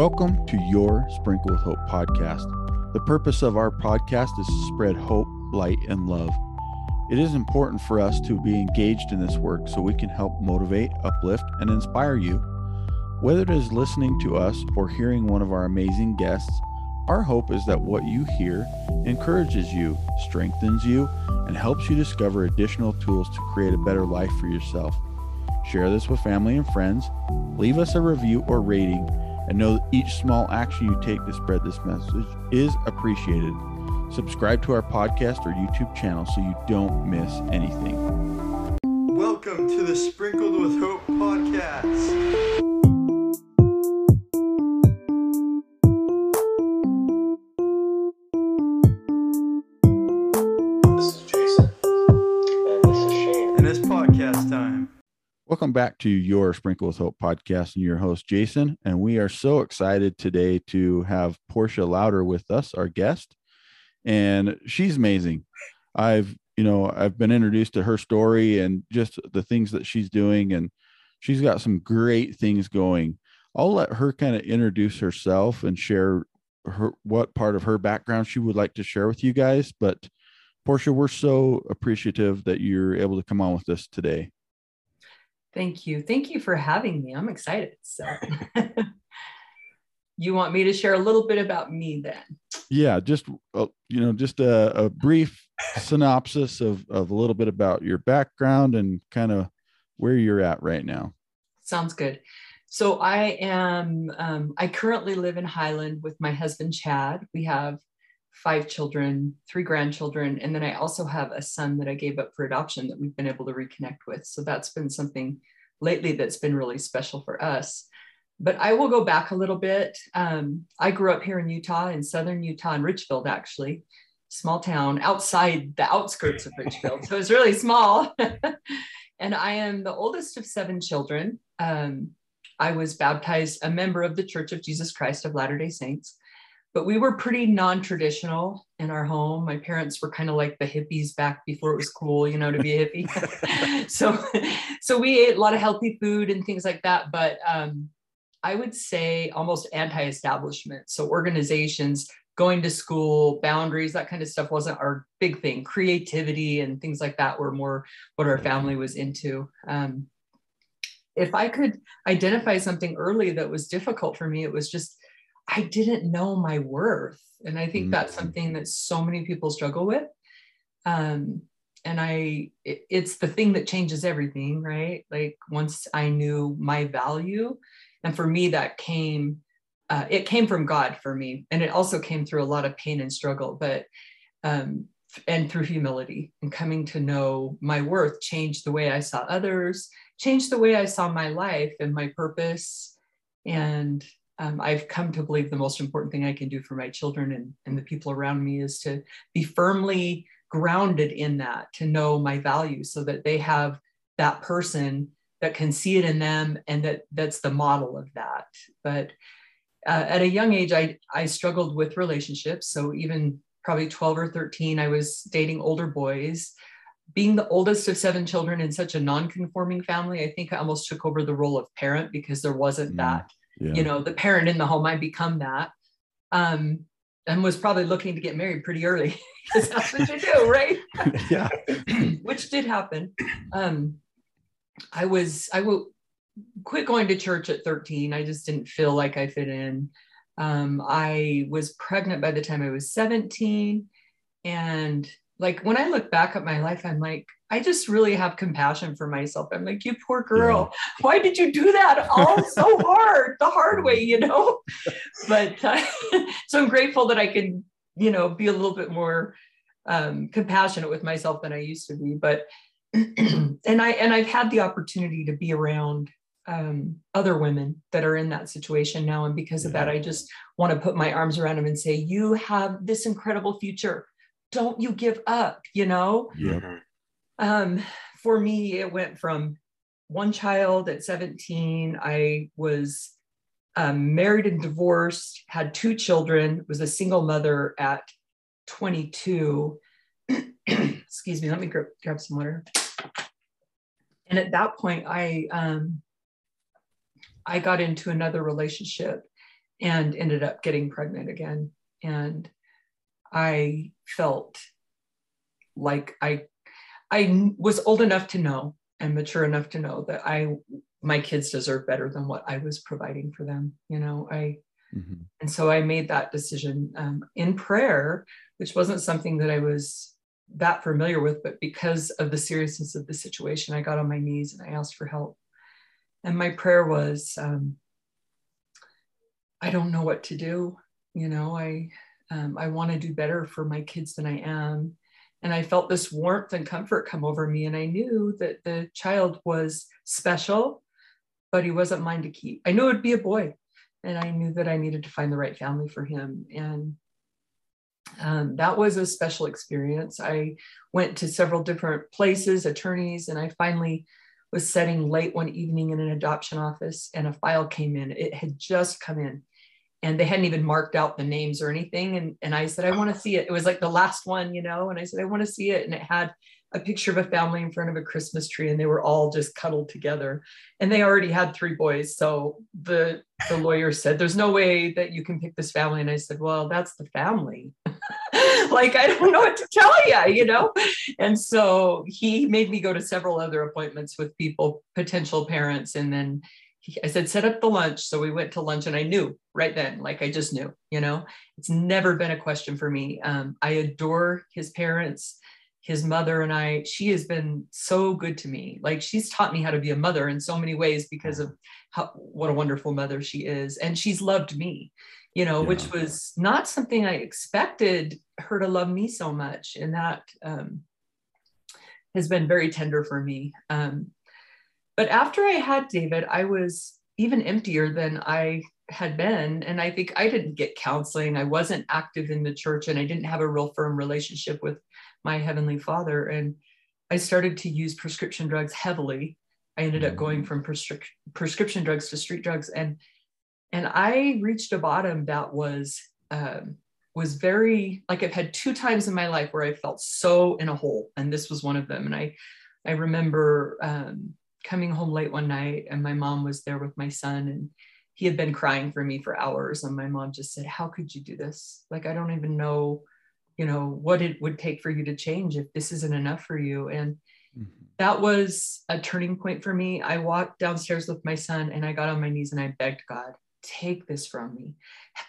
Welcome to your Sprinkled with Hope podcast. The purpose of our podcast is to spread hope, light, and love. It is important for us to be engaged in this work so we can help motivate, uplift, and inspire you. Whether it is listening to us or hearing one of our amazing guests, our hope is that what you hear encourages you, strengthens you, and helps you discover additional tools to create a better life for yourself. Share this with family and friends, leave us a review or rating, and know each small action you take to spread this message is appreciated. Subscribe to our podcast or YouTube channel so you don't miss anything. Welcome to the Sprinkled with Hope podcast. Welcome back to your Sprinkled with Hope podcast and your host, Jason. And we are so excited today to have Portia Louder with us, our guest. And she's amazing. I've, you know, I've been introduced to her story and just the things that she's doing. And she's got some great things going. I'll let her kind of introduce herself and share her what part of her background she would like to share with you guys. But Portia, we're so appreciative that you're able to come on with us today. Thank you. Thank you for having me. I'm excited. So, you want me to share a little bit about me then? yeah just uh, you know just a, a brief synopsis of, of a little bit about your background and kind of where you're at right now Sounds good. So, I am, um, I currently live in Highland with my husband, Chad. We have five children, three grandchildren, and then I also have a son that I gave up for adoption that we've been able to reconnect with. So, that's been something lately that's been really special for us. But I will go back a little bit. Um, I grew up here in Utah, in southern Utah, in Richfield, actually, small town outside the outskirts of Richfield. So it's really small. and I am the oldest of seven children. Um, I was baptized a member of the Church of Jesus Christ of Latter day Saints. But we were pretty non traditional in our home. My parents were kind of like the hippies back before it was cool, you know, to be a hippie. so, so we ate a lot of healthy food and things like that. But um, I would say almost anti-establishment. So organizations, going to school, boundaries, that kind of stuff wasn't our big thing. Creativity and things like that were more what our family was into. Um, if I could identify something early that was difficult for me, it was just I didn't know my worth, and I think that's Mhm. something that so many people struggle with. Um, and I, it- it's the thing that changes everything, right? Like once I knew my value, and for me that came uh, it came from god for me and it also came through a lot of pain and struggle but um, and through humility and coming to know my worth changed the way i saw others changed the way i saw my life and my purpose and um, i've come to believe the most important thing i can do for my children and, and the people around me is to be firmly grounded in that to know my value so that they have that person that can see it in them and that that's the model of that. But uh, at a young age I, I struggled with relationships. So even probably 12 or 13 i was dating older boys. Being the oldest of seven children in such a non-conforming family i think i almost took over the role of parent because there wasn't Mm, that yeah you know the parent in the home i become that um, and was probably looking to get married pretty early because that's what you do right yeah which did happen. Um, I was I will quit going to church at 13. I just didn't feel like I fit in. Um, I was pregnant by the time I was 17, and like when I look back at my life, I'm like, I just really have compassion for myself. I'm like, you poor girl, why did you do that all so hard, the hard way, you know? But uh, so I'm grateful that I can, you know, be a little bit more um, compassionate with myself than I used to be. But and I and I've had the opportunity to be around um, other women that are in that situation now, and because of that, I just want to put my arms around them and say, "You have this incredible future. Don't you give up." You know. yeah Um, for me, it went from one child at 17. I was um, married and divorced, had two children, was a single mother at 22. Excuse me, let me grab, grab some water. And at that point, I um, I got into another relationship and ended up getting pregnant again. And I felt like I I was old enough to know and mature enough to know that I my kids deserve better than what I was providing for them. You know, I mm-hmm. and so I made that decision um, in prayer, which wasn't something that I was that familiar with, but because of the seriousness of the situation, I got on my knees and I asked for help. And my prayer was, um, I don't know what to do. You know, I um, I want to do better for my kids than I am. And I felt this warmth and comfort come over me. And I knew that the child was special, but he wasn't mine to keep. I knew it would be a boy. And I knew that I needed to find the right family for him. And um, that was a special experience. I went to several different places, attorneys, and I finally was sitting late one evening in an adoption office and a file came in. It had just come in and they hadn't even marked out the names or anything. And, and I said, I want to see it. It was like the last one, you know, and I said, I want to see it. And it had a picture of a family in front of a Christmas tree and they were all just cuddled together. And they already had three boys. So the, the lawyer said, There's no way that you can pick this family. And I said, Well, that's the family. like, I don't know what to tell you, you know? And so he made me go to several other appointments with people, potential parents. And then I said, set up the lunch. So we went to lunch and I knew right then, like I just knew, you know, it's never been a question for me. Um, I adore his parents, his mother and I, she has been so good to me. Like she's taught me how to be a mother in so many ways because of how, what a wonderful mother she is. And she's loved me, you know, yeah. which was not something I expected her to love me so much. And that um, has been very tender for me. Um, but after I had David, I was even emptier than I had been. And I think I didn't get counseling. I wasn't active in the church and I didn't have a real firm relationship with my Heavenly Father. And I started to use prescription drugs heavily. I ended up going from prescri- prescription drugs to street drugs. And and I reached a bottom that was um, was very like I've had two times in my life where I felt so in a hole, and this was one of them. And I I remember um, coming home late one night and my mom was there with my son and he had been crying for me for hours and my mom just said how could you do this? Like i don't even know you know what it would take for you to change if this isn't enough for you. And mm-hmm. that was a turning point for me. I walked downstairs with my son and i got on my knees and i begged god take this from me.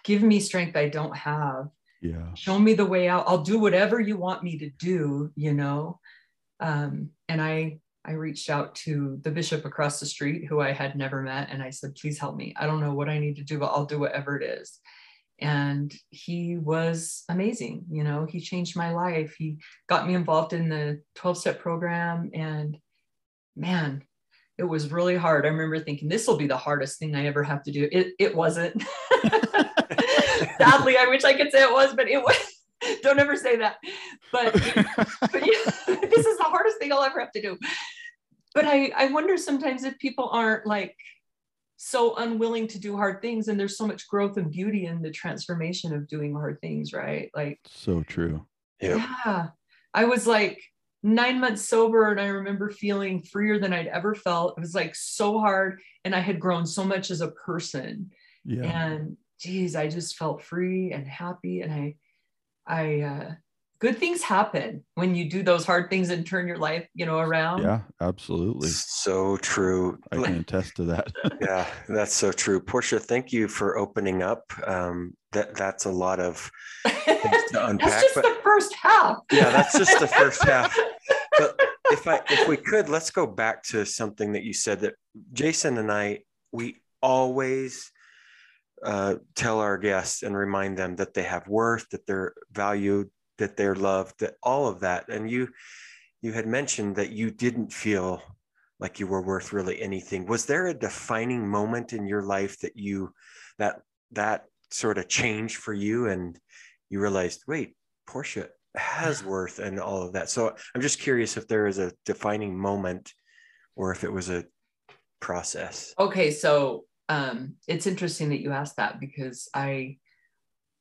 Give me strength i don't have. Yeah. Show me the way out. I'll do whatever you want me to do you know? Um, and i I reached out to the bishop across the street who I had never met and I said, please help me. I don't know what I need to do, but I'll do whatever it is. And he was amazing. You know, he changed my life. He got me involved in the 12 step program. And man, it was really hard. I remember thinking, this will be the hardest thing I ever have to do. It, it wasn't. Sadly, I wish I could say it was, but it was. Don't ever say that. But, but yeah, this is the hardest thing I'll ever have to do. But I, I wonder sometimes if people aren't like so unwilling to do hard things and there's so much growth and beauty in the transformation of doing hard things, right? Like so true. Yeah. yeah. I was like nine months sober and I remember feeling freer than I'd ever felt. It was like so hard and I had grown so much as a person. Yeah. And geez, I just felt free and happy. And I I uh good things happen when you do those hard things and turn your life, you know, around. Yeah, absolutely. So true. I can attest to that. yeah, that's so true. Portia, thank you for opening up. Um, that that's a lot of things to unpack. that's just but, the first half. yeah, that's just the first half. But if I if we could, let's go back to something that you said that Jason and I we always uh, tell our guests and remind them that they have worth, that they're valued, that they're loved, that all of that. And you you had mentioned that you didn't feel like you were worth really anything. Was there a defining moment in your life that you that that sort of changed for you and you realized, wait, Portia has worth and all of that. So I'm just curious if there is a defining moment or if it was a process. Okay, so um, it's interesting that you asked that because I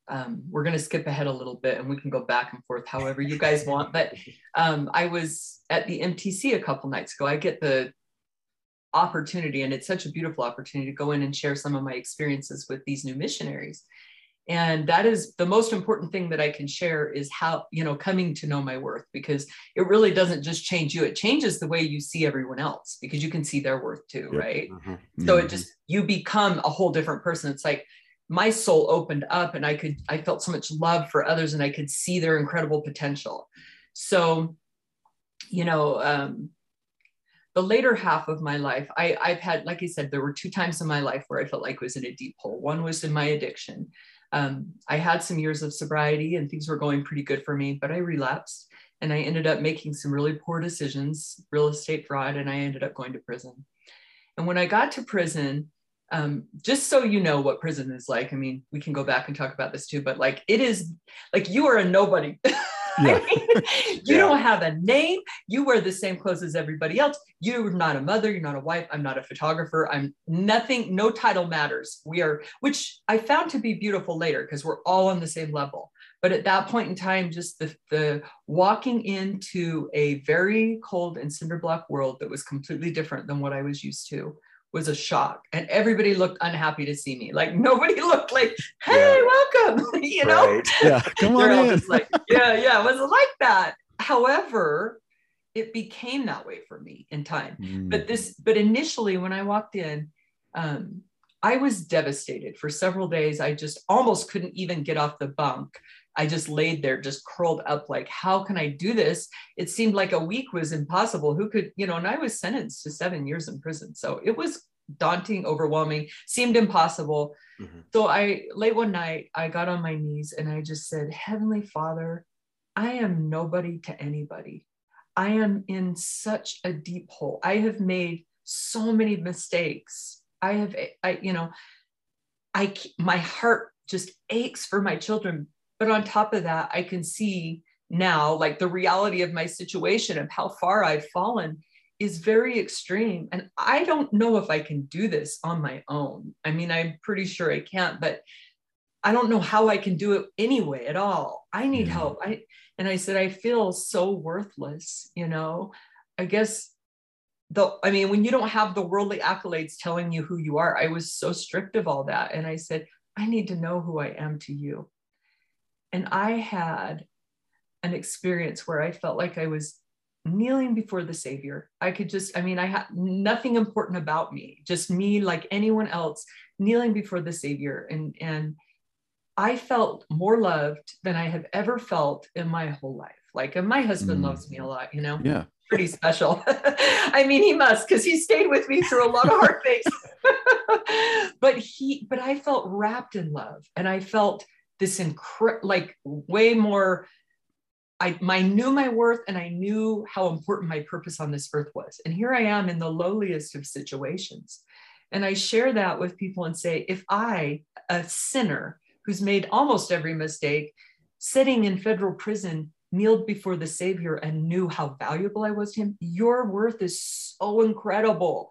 um, we're going to skip ahead a little bit and we can go back and forth however you guys want. But um, I was at the MTC a couple nights ago. I get the opportunity and it's such a beautiful opportunity to go in and share some of my experiences with these new missionaries and that is the most important thing that i can share is how you know coming to know my worth because it really doesn't just change you it changes the way you see everyone else because you can see their worth too Yep. right? Mhm. so it just you become a whole different person. It's like my soul opened up and i could i felt so much love for others and i could see their incredible potential. So you know um the later half of my life i i've had like i said there were two times in my life where i felt like I was in a deep hole. One was in my addiction um, i had some years of sobriety and things were going pretty good for me but i relapsed and i ended up making some really poor decisions real estate fraud and i ended up going to prison. And when i got to prison um, just so you know what prison is like i mean we can go back and talk about this too but like it is like you are a nobody Yeah. I mean, you Yeah. don't have a name you wear the same clothes as everybody else you're not a mother you're not a wife i'm not a photographer i'm nothing no title matters we are which i found to be beautiful later because we're all on the same level but at that point in time just the, the walking into a very cold and cinder block world that was completely different than what i was used to was a shock and everybody looked unhappy to see me like nobody looked like hey welcome you know Right. yeah come on all in just like, yeah, yeah, it was like that. However, it became that way for me in time. Mm. But this, but initially when I walked in, um, I was devastated for several days. I just almost couldn't even get off the bunk. I just laid there, just curled up, like, how can I do this? It seemed like a week was impossible. Who could, you know, and I was sentenced to seven years in prison. So it was daunting, overwhelming, seemed impossible. Mhm. So I late one night, I got on my knees and I just said, Heavenly Father, I am nobody to anybody. I am in such a deep hole. I have made so many mistakes. I have, I, you know, I, my heart just aches for my children. But on top of that, I can see now, like the reality of my situation of how far I've fallen is very extreme. And I don't know if I can do this on my own. I mean, I'm pretty sure I can't, but I don't know how I can do it anyway at all. I need Yeah. help. I and I said, I feel so worthless, you know. I guess the I mean, when you don't have the worldly accolades telling you who you are, I was so strict of all that. And I said, I need to know who I am to you. And I had an experience where I felt like I was kneeling before the Savior. I could just, I mean, I had nothing important about me, just me like anyone else kneeling before the Savior. And, and I felt more loved than I have ever felt in my whole life. Like, and my husband Mm. loves me a lot, you know, yeah pretty special. I mean, he must because he stayed with me through a lot of hard things. but he, but I felt wrapped in love, and I felt this incredible, like way more. I, I knew my worth and I knew how important my purpose on this earth was. And here I am in the lowliest of situations. And I share that with people and say, if I, a sinner who's made almost every mistake, sitting in federal prison, kneeled before the Savior and knew how valuable I was to him, your worth is so incredible.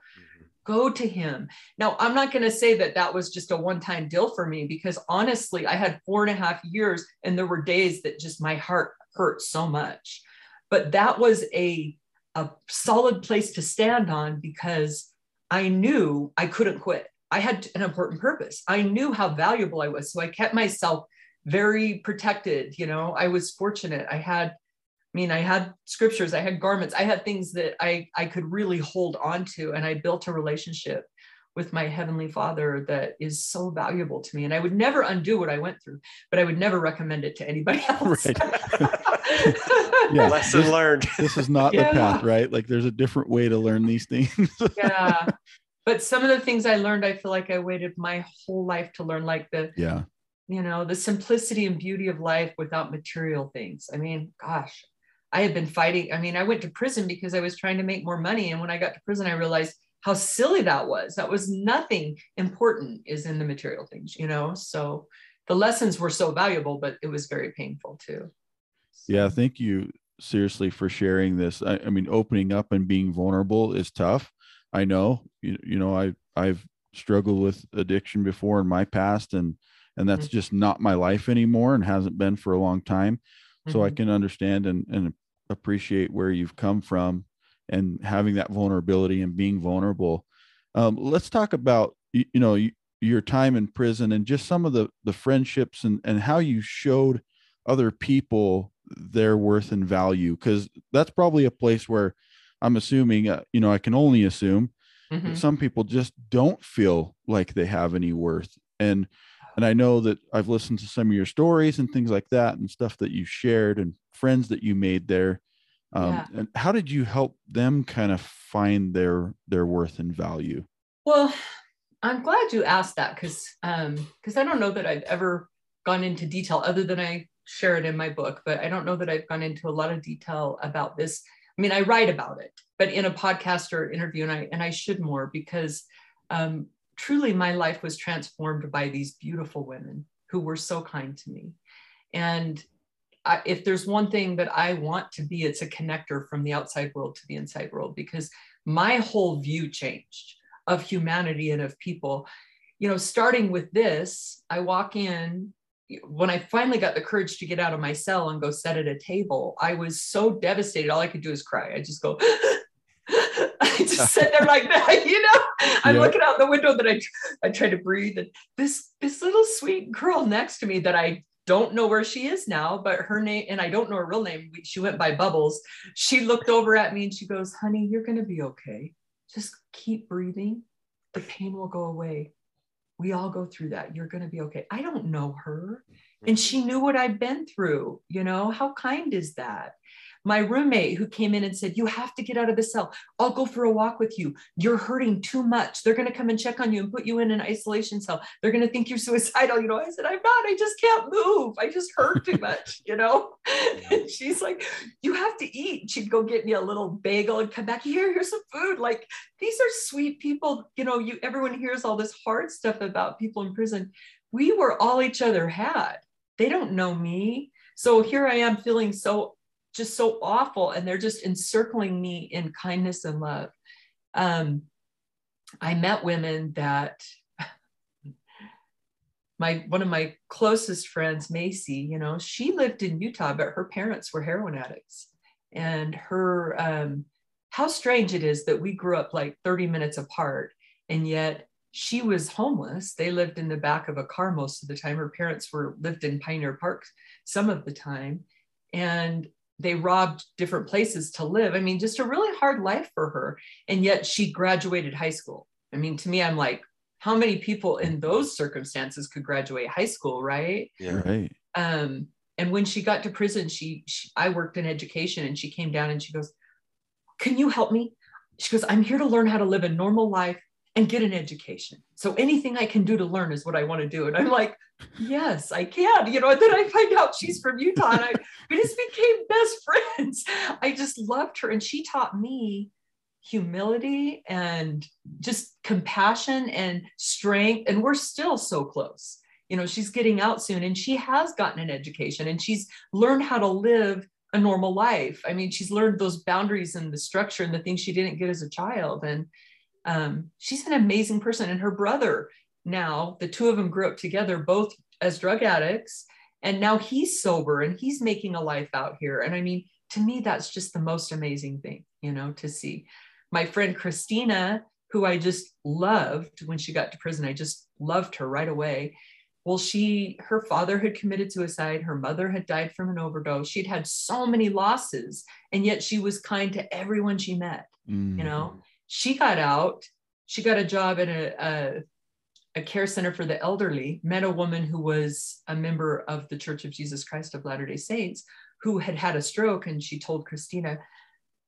Go to him. Now, I'm not going to say that that was just a one time deal for me because honestly, I had four and a half years and there were days that just my heart hurt so much. But that was a, a solid place to stand on because I knew I couldn't quit. I had an important purpose. I knew how valuable I was. So I kept myself very protected. You know, I was fortunate. I had, I mean, I had scriptures, I had garments, I had things that I, I could really hold on to. And I built a relationship with my heavenly father that is so valuable to me. And I would never undo what I went through, but I would never recommend it to anybody else. Yeah. Lesson This- learned. this is not Yeah. the path right like there's a different way to learn these things yeah. But some of the things I learned, I feel like I waited my whole life to learn, like the, yeah you know, the simplicity and beauty of life without material things. I mean, gosh, I had been fighting. I mean, I went to prison because I was trying to make more money. And when I got to prison, I realized how silly that was. That was nothing important is in the material things, you know? So the lessons were so valuable, but it was very painful too. yeah thank you seriously for sharing this I, I mean opening up and being vulnerable is tough i know you, you know i i've struggled with addiction before in my past and and that's Mhm. just not my life anymore and hasn't been for a long time so i Mhm. can understand and, and appreciate where you've come from and having that vulnerability and being vulnerable Um, let's talk about you, you know your time in prison and just some of the the friendships and and how you showed other people their worth and value because that's probably a place where I'm assuming uh, you know I can only assume Mhm. that some people just don't feel like they have any worth and and I know that I've listened to some of your stories and things like that and stuff that you shared and friends that you made there um, Yeah. and how did you help them kind of find their their worth and value Well, I'm glad you asked that because because I don't know that I've ever gone into detail other than I share it in my book, but I don't know that I've gone into a lot of detail about this. I mean, I write about it, but in a podcast or interview, and I and I should more because um, truly my life was transformed by these beautiful women who were so kind to me, and. I, if there's one thing that I want to be, it's a connector from the outside world to the inside world because my whole view changed of humanity and of people. You know, starting with this, I walk in. When I finally got the courage to get out of my cell and go sit at a table, I was so devastated. All I could do is cry. I just go, I ah, just sit there like that, you know. I'm Yeah. looking out the window that I I try to breathe. And this this little sweet girl next to me that I don't know where she is now, but her name, and I don't know her real name. She went by Bubbles. She looked over at me and she goes, Honey, you're going to be okay. Just keep breathing. The pain will go away. We all go through that. You're going to be okay. I don't know her. And mm-hmm. she knew what I'd been through. You know, how kind is that? My roommate who came in and said, You have to get out of the cell. I'll go for a walk with you. You're hurting too much. They're going to come and check on you and put you in an isolation cell. They're going to think you're suicidal. You know, I said, I'm not. I just can't move. I just hurt too much, you know? And she's like, You have to eat. She'd go get me a little bagel and come back here. Here's some food. Like, these are sweet people. You know, you everyone hears all this hard stuff about people in prison. We were all each other had. They don't know me. So here I am feeling so just so awful and they're just encircling me in kindness and love. Um, i met women that my one of my closest friends macy you know she lived in utah but her parents were heroin addicts. And her um, how strange it is that we grew up like 30 minutes apart and yet she was homeless. They lived in the back of a car most of the time. Her parents were lived in pioneer park some of the time. And they robbed different places to live. I mean, just a really hard life for her. And yet she graduated high school. I mean, to me, I'm like, how many people in those circumstances could graduate high school, right? Yeah. right Um, and when she got to prison, she, she I worked in education and she came down and she goes, Can you help me? She goes, I'm here to learn how to live a normal life and get an education. So anything I can do to learn is what I want to do. And I'm like, yes, I can. You know, and then I find out she's from Utah and I we just became best friends. I just loved her. And she taught me humility and just compassion and strength. And we're still so close. You know, she's getting out soon and she has gotten an education and she's learned how to live a normal life. I mean, she's learned those boundaries and the structure and the things she didn't get as a child. And um, she's an amazing person. And her brother now, the two of them grew up together, both as drug addicts. And now he's sober and he's making a life out here. And I mean, to me, that's just the most amazing thing, you know, to see. My friend Christina, who I just loved when she got to prison, I just loved her right away. Well, she, her father had committed suicide. Her mother had died from an overdose. She'd had so many losses, and yet she was kind to everyone she met. Mm. You know, she got out. She got a job at a, a, a care center for the elderly. Met a woman who was a member of the Church of Jesus Christ of Latter Day Saints, who had had a stroke, and she told Christina,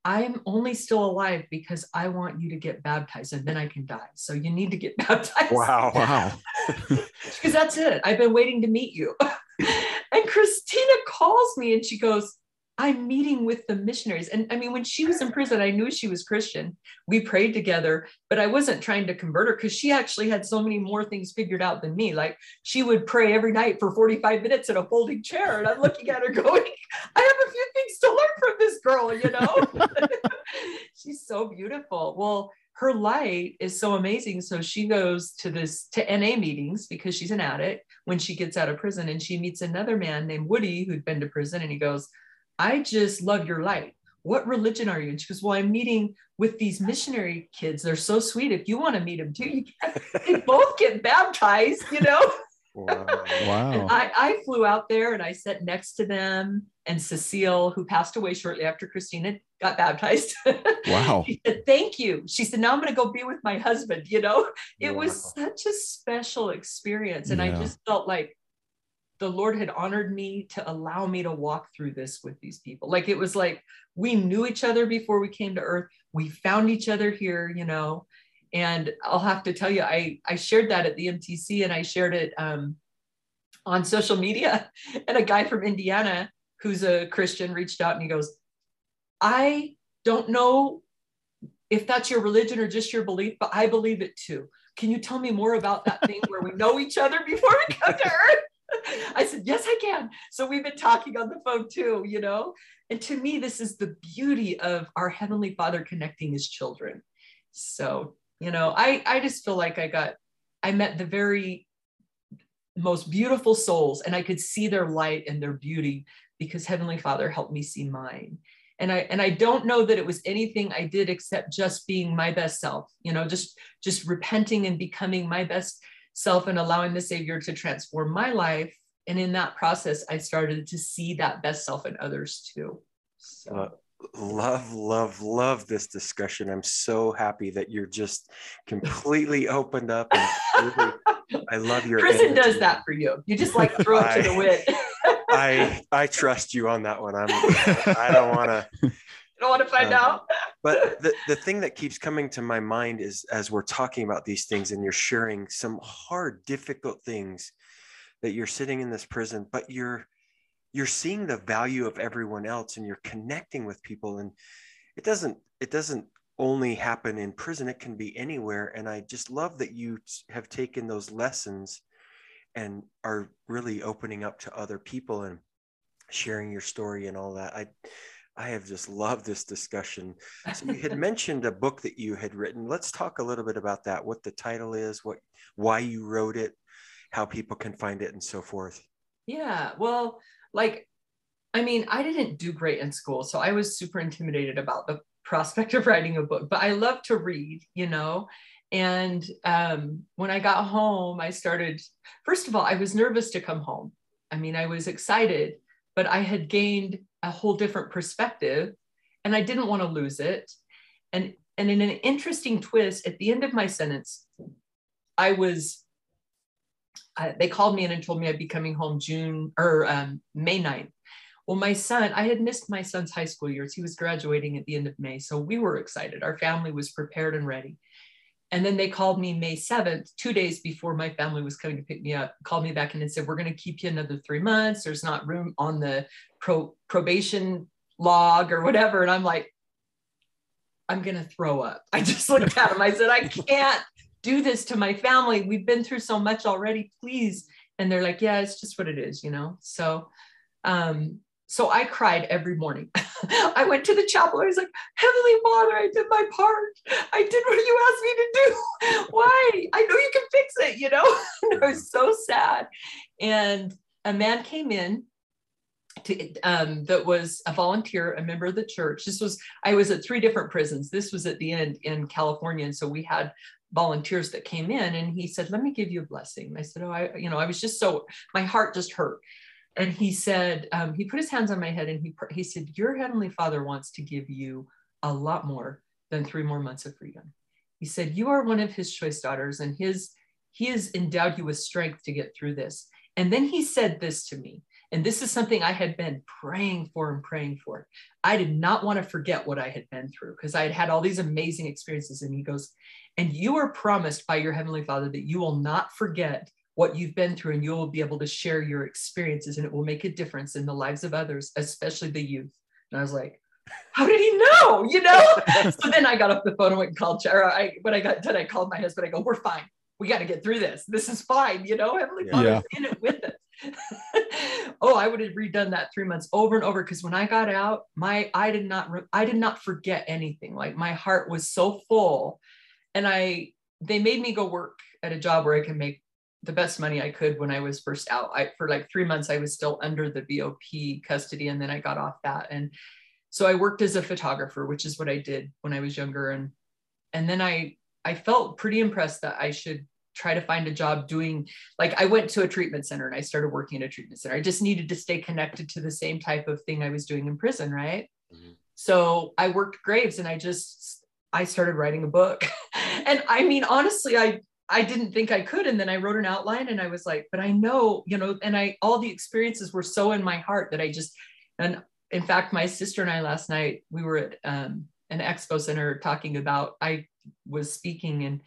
I'm only still alive because I want you to get baptized and then I can die. So you need to get baptized. Wow. wow Because that's it. I've been waiting to meet you. and Christina calls me and she goes, I'm meeting with the missionaries. And I mean, when she was in prison, I knew she was Christian. We prayed together, but I wasn't trying to convert her because she actually had so many more things figured out than me. Like she would pray every night for 45 minutes in a folding chair. And I'm looking at her going, I have a few things to learn from this girl, you know? She's so beautiful. Well, her light is so amazing. So she goes to this to NA meetings because she's an addict when she gets out of prison and she meets another man named Woody who'd been to prison and he goes, I just love your light. what religion are you? And she goes, well, I'm meeting with these missionary kids. They're so sweet. If you want to meet them too, you can. they both get baptized, you know? Wow. Wow. I, I flew out there and I sat next to them and Cecile, who passed away shortly after Christina got baptized. Wow. she said, Thank you. She said, Now I'm going to go be with my husband. You know, it was such a special experience. And I just felt like the Lord had honored me to allow me to walk through this with these people. Like it was like we knew each other before we came to earth. We found each other here, you know. And I'll have to tell you, I, I shared that at the MTC and I shared it um, on social media. And a guy from Indiana who's a Christian reached out and he goes, I don't know if that's your religion or just your belief, but I believe it too. Can you tell me more about that thing where we know each other before we come to earth? I said, Yes, I can. So we've been talking on the phone too, you know? And to me, this is the beauty of our Heavenly Father connecting his children. So, you know, I, I just feel like I got, I met the very most beautiful souls and I could see their light and their beauty because Heavenly Father helped me see mine. And I and I don't know that it was anything I did except just being my best self, you know, just just repenting and becoming my best self and allowing the Savior to transform my life. And in that process, I started to see that best self in others too. So Uh, love, love, love this discussion. I'm so happy that you're just completely opened up. And really, I love your prison energy. does that for you. You just like throw it to the I- wind. I I trust you on that one. I'm I don't want to you don't want to find Uh, out. but the, the thing that keeps coming to my mind is as we're talking about these things and you're sharing some hard difficult things that you're sitting in this prison but you're you're seeing the value of everyone else and you're connecting with people and it doesn't it doesn't only happen in prison it can be anywhere and i just love that you have taken those lessons and are really opening up to other people and sharing your story and all that i I have just loved this discussion. So you had mentioned a book that you had written. Let's talk a little bit about that. What the title is, what why you wrote it, how people can find it, and so forth. Yeah, well, like, I mean, I didn't do great in school, so I was super intimidated about the prospect of writing a book, but I love to read, you know. And um, when I got home, I started, first of all, I was nervous to come home. I mean, I was excited, but I had gained a whole different perspective and I didn't want to lose it. And, and in an interesting twist, at the end of my sentence, I was uh, they called me in and told me I'd be coming home June or um, May 9th. Well, my son, I had missed my son's high school years. He was graduating at the end of May. So we were excited. Our family was prepared and ready. And then they called me May 7th, two days before my family was coming to pick me up, called me back in and said, We're going to keep you another three months. There's not room on the pro- probation log or whatever. And I'm like, I'm going to throw up. I just looked at him. I said, I can't do this to my family. We've been through so much already, please. And they're like, yeah, it's just what it is, you know? So, um, so I cried every morning. I went to the chapel. I was like, Heavenly Father, I did my part. I did what you asked me to do. Why? I know you can fix it, you know? and I was so sad. And a man came in to, um, that was a volunteer, a member of the church. This was, I was at three different prisons. This was at the end in California. And so we had volunteers that came in and he said, let me give you a blessing. And I said, oh, I, you know, I was just so, my heart just hurt. And he said, um, he put his hands on my head and he, he said, your heavenly father wants to give you a lot more than three more months of freedom. He said, you are one of his choice daughters and his, he has endowed you with strength to get through this. And then he said this to me, and this is something I had been praying for and praying for. I did not want to forget what I had been through because I had had all these amazing experiences. And he goes, and you are promised by your Heavenly Father that you will not forget what you've been through and you will be able to share your experiences and it will make a difference in the lives of others, especially the youth. And I was like, how did he know? You know? so then I got off the phone and went and called Chara. I when I got done, I called my husband. I go, we're fine. We got to get through this. This is fine. You know, Heavenly Yeah. Father's Yeah. in it with us. oh, I would have redone that three months over and over because when I got out, my I did not re- I did not forget anything. Like my heart was so full, and I they made me go work at a job where I can make the best money I could when I was first out. I for like three months I was still under the BOP custody, and then I got off that and so I worked as a photographer, which is what I did when I was younger. And and then I I felt pretty impressed that I should try to find a job doing like I went to a treatment center and I started working at a treatment center. I just needed to stay connected to the same type of thing I was doing in prison, right? Mm-hmm. So I worked graves and I just I started writing a book. and I mean honestly I I didn't think I could and then I wrote an outline and I was like but I know, you know, and I all the experiences were so in my heart that I just and in fact my sister and I last night we were at um, an expo center talking about I was speaking and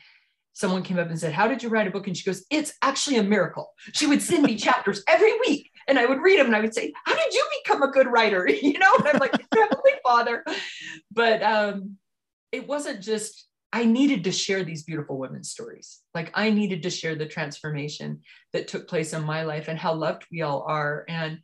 someone came up and said, How did you write a book? And she goes, It's actually a miracle. She would send me chapters every week and I would read them and I would say, How did you become a good writer? You know, and I'm like, Heavenly Father. But um, it wasn't just, I needed to share these beautiful women's stories. Like I needed to share the transformation that took place in my life and how loved we all are. And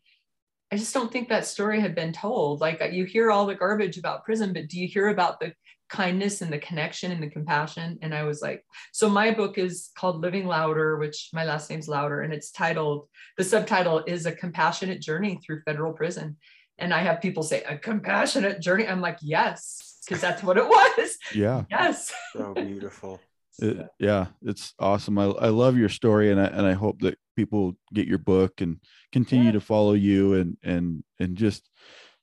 I just don't think that story had been told. Like uh, you hear all the garbage about prison, but do you hear about the kindness and the connection and the compassion. And I was like, so my book is called Living Louder, which my last name's Louder, and it's titled, the subtitle is A Compassionate Journey Through Federal Prison. And I have people say, A compassionate journey. I'm like, yes, because that's what it was. Yeah. Yes. So beautiful. It, yeah, it's awesome. I, I love your story, and I and I hope that people get your book and continue yeah. to follow you and and and just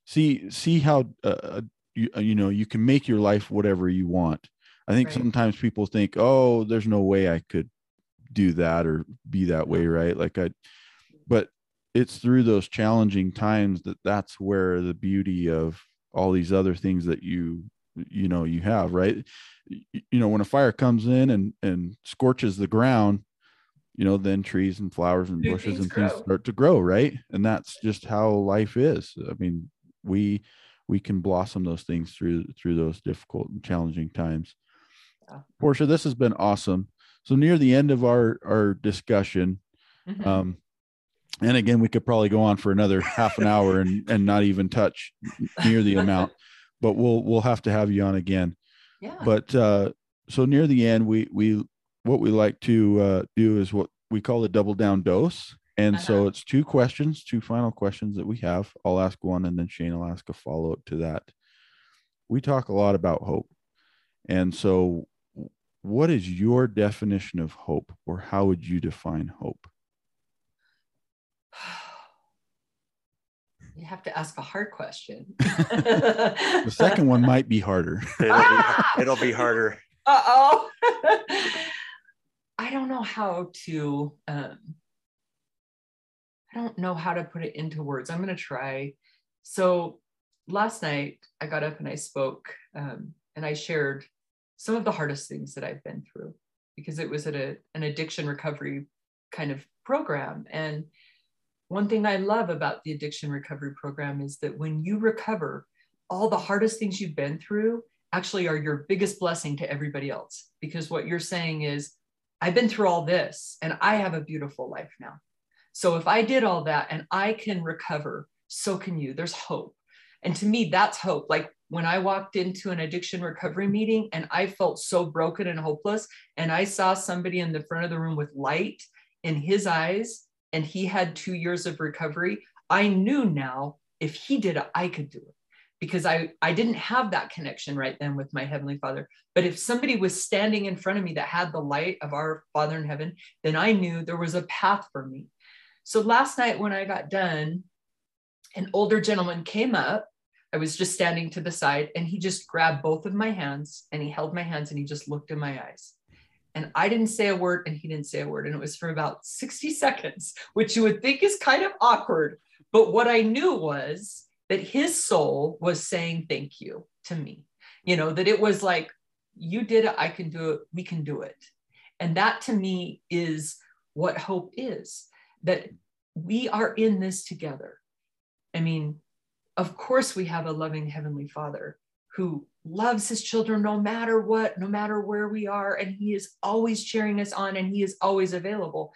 see see how uh, you, uh, you know you can make your life whatever you want i think right. sometimes people think oh there's no way i could do that or be that way right like i but it's through those challenging times that that's where the beauty of all these other things that you you know you have right you know when a fire comes in and and scorches the ground you know then trees and flowers and bushes and things start to grow right and that's just how life is i mean we we can blossom those things through through those difficult and challenging times. Yeah. Portia, this has been awesome. So near the end of our our discussion, mm-hmm. um, and again, we could probably go on for another half an hour and and not even touch near the amount, but we'll we'll have to have you on again. Yeah. But uh, so near the end, we we what we like to uh, do is what we call the double down dose. And uh-huh. so it's two questions, two final questions that we have. I'll ask one and then Shane will ask a follow up to that. We talk a lot about hope. And so, what is your definition of hope, or how would you define hope? You have to ask a hard question. the second one might be harder. It'll, ah! be, it'll be harder. Uh oh. I don't know how to. Um, I don't know how to put it into words. I'm going to try. So last night I got up and I spoke um, and I shared some of the hardest things that I've been through because it was at a, an addiction recovery kind of program. And one thing I love about the addiction recovery program is that when you recover, all the hardest things you've been through actually are your biggest blessing to everybody else. Because what you're saying is, I've been through all this and I have a beautiful life now. So if I did all that and I can recover, so can you. There's hope. And to me, that's hope. Like when I walked into an addiction recovery meeting and I felt so broken and hopeless, and I saw somebody in the front of the room with light in his eyes, and he had two years of recovery, I knew now if he did it, I could do it because I, I didn't have that connection right then with my Heavenly Father. But if somebody was standing in front of me that had the light of our Father in heaven, then I knew there was a path for me. So last night when I got done, an older gentleman came up. I was just standing to the side and he just grabbed both of my hands and he held my hands and he just looked in my eyes. And I didn't say a word and he didn't say a word. And it was for about 60 seconds, which you would think is kind of awkward. But what I knew was that his soul was saying thank you to me. You know, that it was like, you did it, I can do it, we can do it. And that to me is what hope is that we are in this together. I mean, of course, we have a loving Heavenly Father who loves his children no matter what, no matter where we are, and he is always cheering us on and he is always available.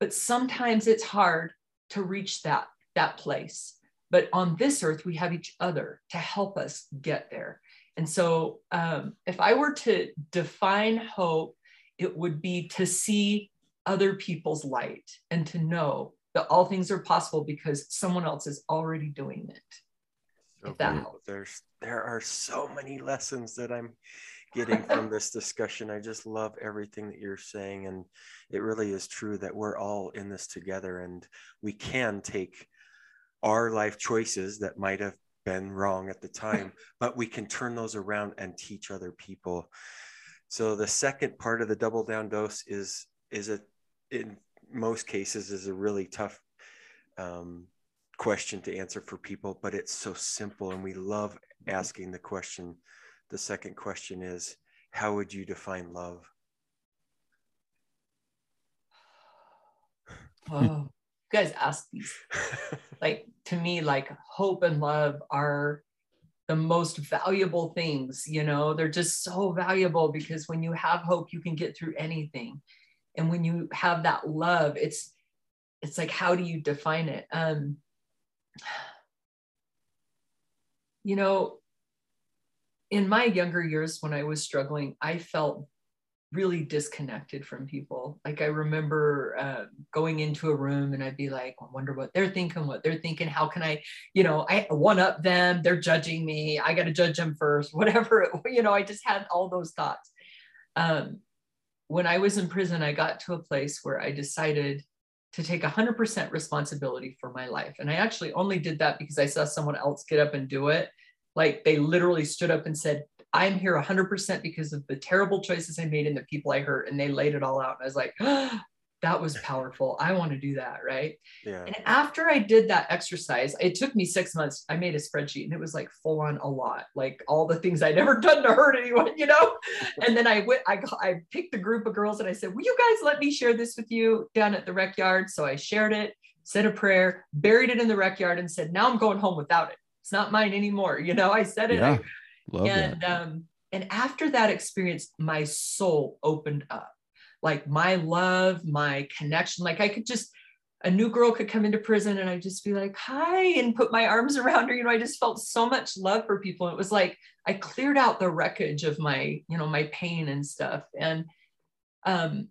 But sometimes it's hard to reach that, that place. But on this earth, we have each other to help us get there. And so, um, if I were to define hope, it would be to see other people's light and to know that all things are possible because someone else is already doing it. So If that helps. There's there are so many lessons that I'm getting from this discussion. I just love everything that you're saying, and it really is true that we're all in this together, and we can take our life choices that might have been wrong at the time, but we can turn those around and teach other people. So the second part of the double down dose is is a in most cases is a really tough um, question to answer for people, but it's so simple, and we love asking the question. The second question is, how would you define love? Oh, you guys ask these. Like to me, like hope and love are the most valuable things. You know, they're just so valuable because when you have hope, you can get through anything. And when you have that love, it's it's like how do you define it? Um, you know, in my younger years when I was struggling, I felt really disconnected from people. Like I remember uh, going into a room and I'd be like, I wonder what they're thinking, what they're thinking. How can I, you know, I one up them. They're judging me. I got to judge them first. Whatever, you know. I just had all those thoughts. Um, when I was in prison, I got to a place where I decided to take 100% responsibility for my life. And I actually only did that because I saw someone else get up and do it. Like they literally stood up and said, I'm here 100% because of the terrible choices I made and the people I hurt. And they laid it all out. And I was like, ah, that was powerful. I want to do that. Right. yeah. And after I did that exercise, it took me six months. I made a spreadsheet and it was like full on a lot, like all the things I'd ever done to hurt anyone, you know? And then I went, I, I picked a group of girls and I said, Will you guys let me share this with you down at the rec yard? So I shared it, said a prayer, buried it in the rec yard, and said, Now I'm going home without it. It's not mine anymore. You know, I said it. Yeah. Love and that. um and after that experience my soul opened up like my love my connection like i could just a new girl could come into prison and i'd just be like hi and put my arms around her you know i just felt so much love for people. It was like i cleared out the wreckage of my you know my pain and stuff. And um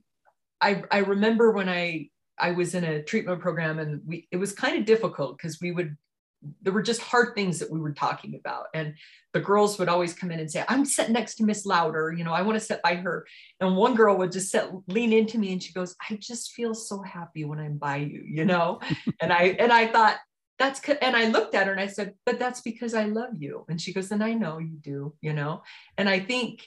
i i remember when i i was in a treatment program and we it was kind of difficult because we would there were just hard things that we were talking about. And the girls would always come in and say i'm sitting next to miss louder you know i want to sit by her. And one girl would just sit lean into me and she goes i just feel so happy when i'm by you you know? And i and i thought that's and i looked at her and i said but that's because i love you. And she goes then i know you do you know? And i think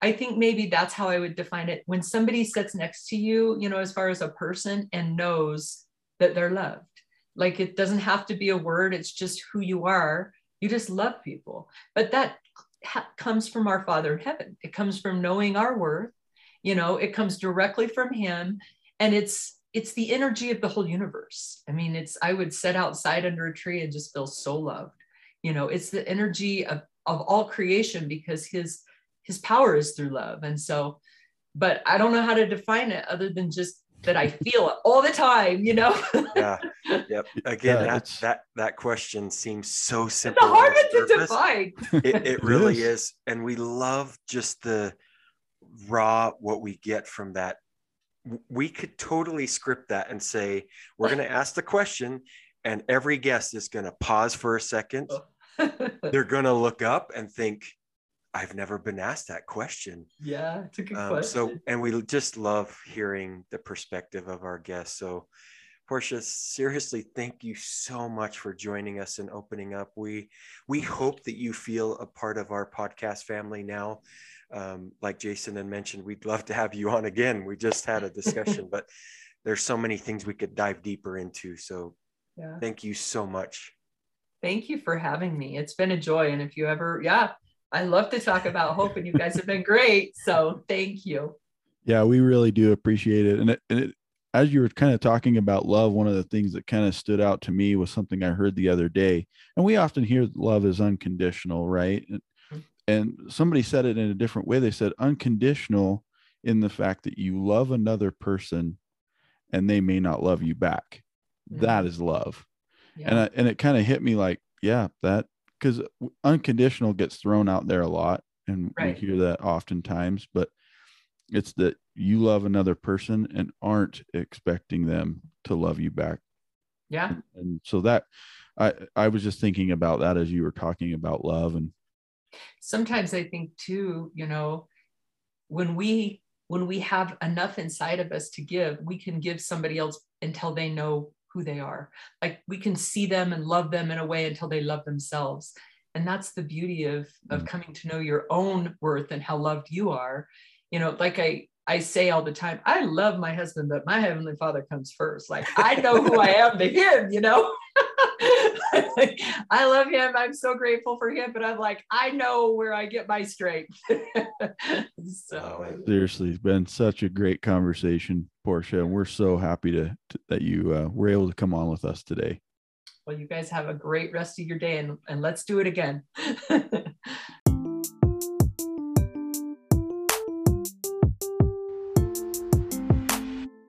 i think maybe that's how i would define it. When somebody sits next to you you know as far as a person and knows that they're loved like it doesn't have to be a word it's just who you are. You just love people. But that ha- comes from our father in heaven. It comes from knowing our worth you know it comes directly from him. And it's it's the energy of the whole universe. I mean it's i would sit outside under a tree and just feel so loved. You know it's the energy of of all creation because his his power is through love. And so but i don't know how to define it other than just that i feel it all the time you know? Yeah. Yep. Again Yeah, that, that that question seems so simple a hard one to define. It, it It really is. is and we love just the raw what we get from that. We could totally script that and say we're going to ask the question and every guest is going to pause for a second. Oh. They're going to look up and think i've never been asked that question. Yeah it's a good um, question. so and we just love hearing the perspective of our guests. So portia seriously thank you so much for joining us and opening up. We we hope that you feel a part of our podcast family now. Um, like jason had mentioned we'd love to have you on again. We just had a discussion but there's so many things we could dive deeper into. So yeah. thank you so much. Thank you for having me. It's been a joy. And if you ever, yeah, I love to talk about hope, and you guys have been great. So thank you. Yeah, we really do appreciate it. And, it, and it, as you were kind of talking about love, one of the things that kind of stood out to me was something I heard the other day. And we often hear love is unconditional, right? And, somebody said it in a different way. They said unconditional in the fact that you love another person and they may not love you back. Mm-hmm. That is love. Yeah. And I, and it kind of hit me like, yeah, that because unconditional gets thrown out there a lot, and Right. we hear that oftentimes. But it's that you love another person and aren't expecting them to love you back. Yeah. And, and so that I I was just thinking about that as you were talking about love and sometimes i think too you know when we when we have enough inside of us to give we can give somebody else until they know who they are. Like we can see them and love them in a way until they love themselves. And that's the beauty of of Mm. coming to know your own worth and how loved you are. You know like i i say all the time i love my husband but my heavenly father comes first. Like i know who i am to him you know? Like, i love him. I'm so grateful for him but i'm like i know where i get my strength. So. Seriously it's been such a great conversation portia and we're so happy to, to that you uh, were able to come on with us today. Well you guys have a great rest of your day and, and let's do it again